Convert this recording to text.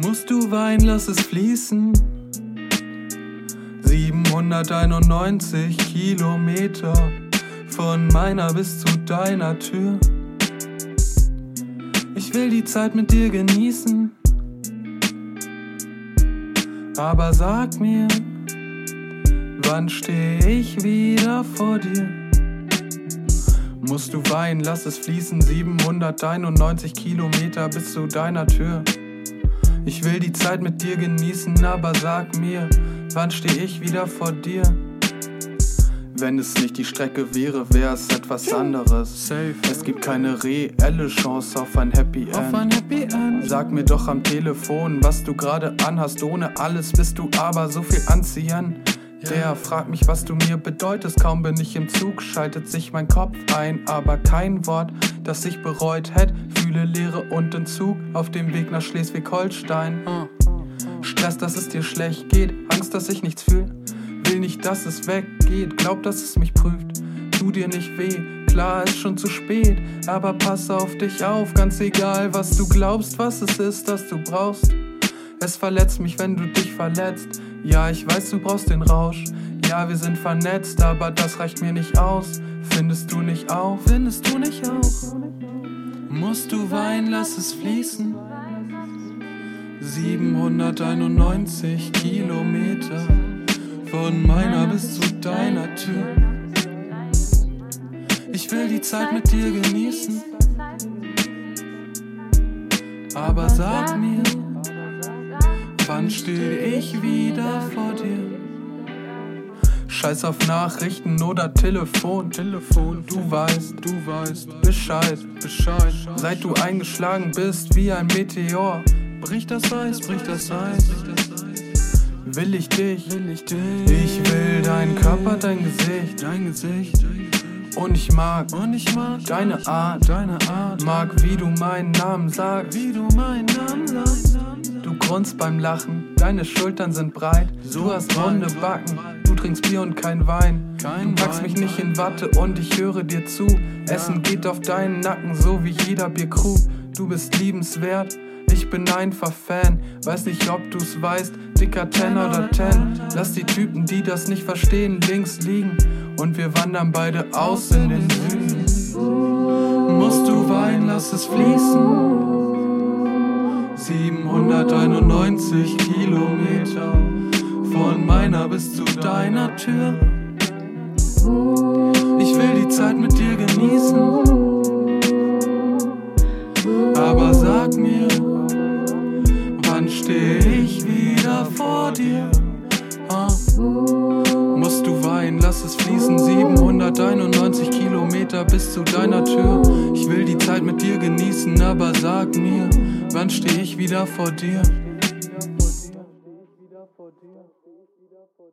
Musst du weinen, lass es fließen. 791 Kilometer von meiner bis zu deiner Tür. Ich will die Zeit mit dir genießen. Aber sag mir, wann steh ich wieder vor dir? Musst du weinen, lass es fließen, 791 Kilometer bis zu deiner Tür. Ich will die Zeit mit dir genießen, aber sag mir, wann steh ich wieder vor dir? Wenn es nicht die Strecke wäre, wäre es etwas anderes. Safe. Es gibt keine reelle Chance auf ein Happy End. Auf ein Happy End. Sag mir doch am Telefon, was du gerade anhast. Ohne alles bist du aber so viel anziehen. Der fragt mich, was du mir bedeutest. Kaum bin ich im Zug, schaltet sich mein Kopf ein. Aber kein Wort, das ich bereut hätte. Fühle Leere und Entzug auf dem Weg nach Schleswig-Holstein. Stress, dass es dir schlecht geht. Angst, dass ich nichts fühl. Will nicht, dass es weggeht. Glaub, dass es mich prüft. Tu dir nicht weh. Klar, ist schon zu spät. Aber pass auf dich auf. Ganz egal, was du glaubst, was es ist, das du brauchst. Es verletzt mich, wenn du dich verletzt. Ja, ich weiß, du brauchst den Rausch. Ja, wir sind vernetzt, aber das reicht mir nicht aus. Findest du nicht auch? Findest du nicht auch? Musst du weinen, lass es fließen. 791 Kilometer von meiner bis zu deiner Tür. Ich will die Zeit mit dir genießen. Aber sag mir, wann stehe ich wieder vor dir? Scheiß auf Nachrichten oder Telefon. Telefon, Du weißt, du weißt Bescheid. Bescheid. Seit du eingeschlagen bist wie ein Meteor, Bricht das Eis, bricht das Eis. will ich dich. Will ich dich. Ich will deinen Körper, dein Gesicht. Dein Gesicht. Und ich mag Und ich mag deine Art. deine Art. Mag, wie du meinen Namen sagst. Wie du meinen Namen sagst. Du grunzt beim Lachen, deine Schultern sind breit. Du hast runde Backen, trinkst Bier und kein Wein. Kein Du packst Wein. mich nicht in Watte und ich höre dir zu. Essen geht auf deinen Nacken, so wie jeder Bierkrug. Du bist liebenswert, ich bin einfach Fan. Weiß nicht, ob du's weißt, dicker 10 oder 10. Lass die Typen, die das nicht verstehen, links liegen. Und wir wandern beide aus in den Süden. Musst du weinen, lass es fließen. 791 Kilometer von meiner bis zu deiner Tür. Ich will die Zeit mit dir genießen. Aber sag mir, wann steh ich wieder vor dir? Ah. Musst du weinen, lass es fließen. 791 Kilometer bis zu deiner Tür. Ich will die Zeit mit dir genießen, aber sag mir, wann steh ich wieder vor dir? ಹೋಗ್ಬೋದು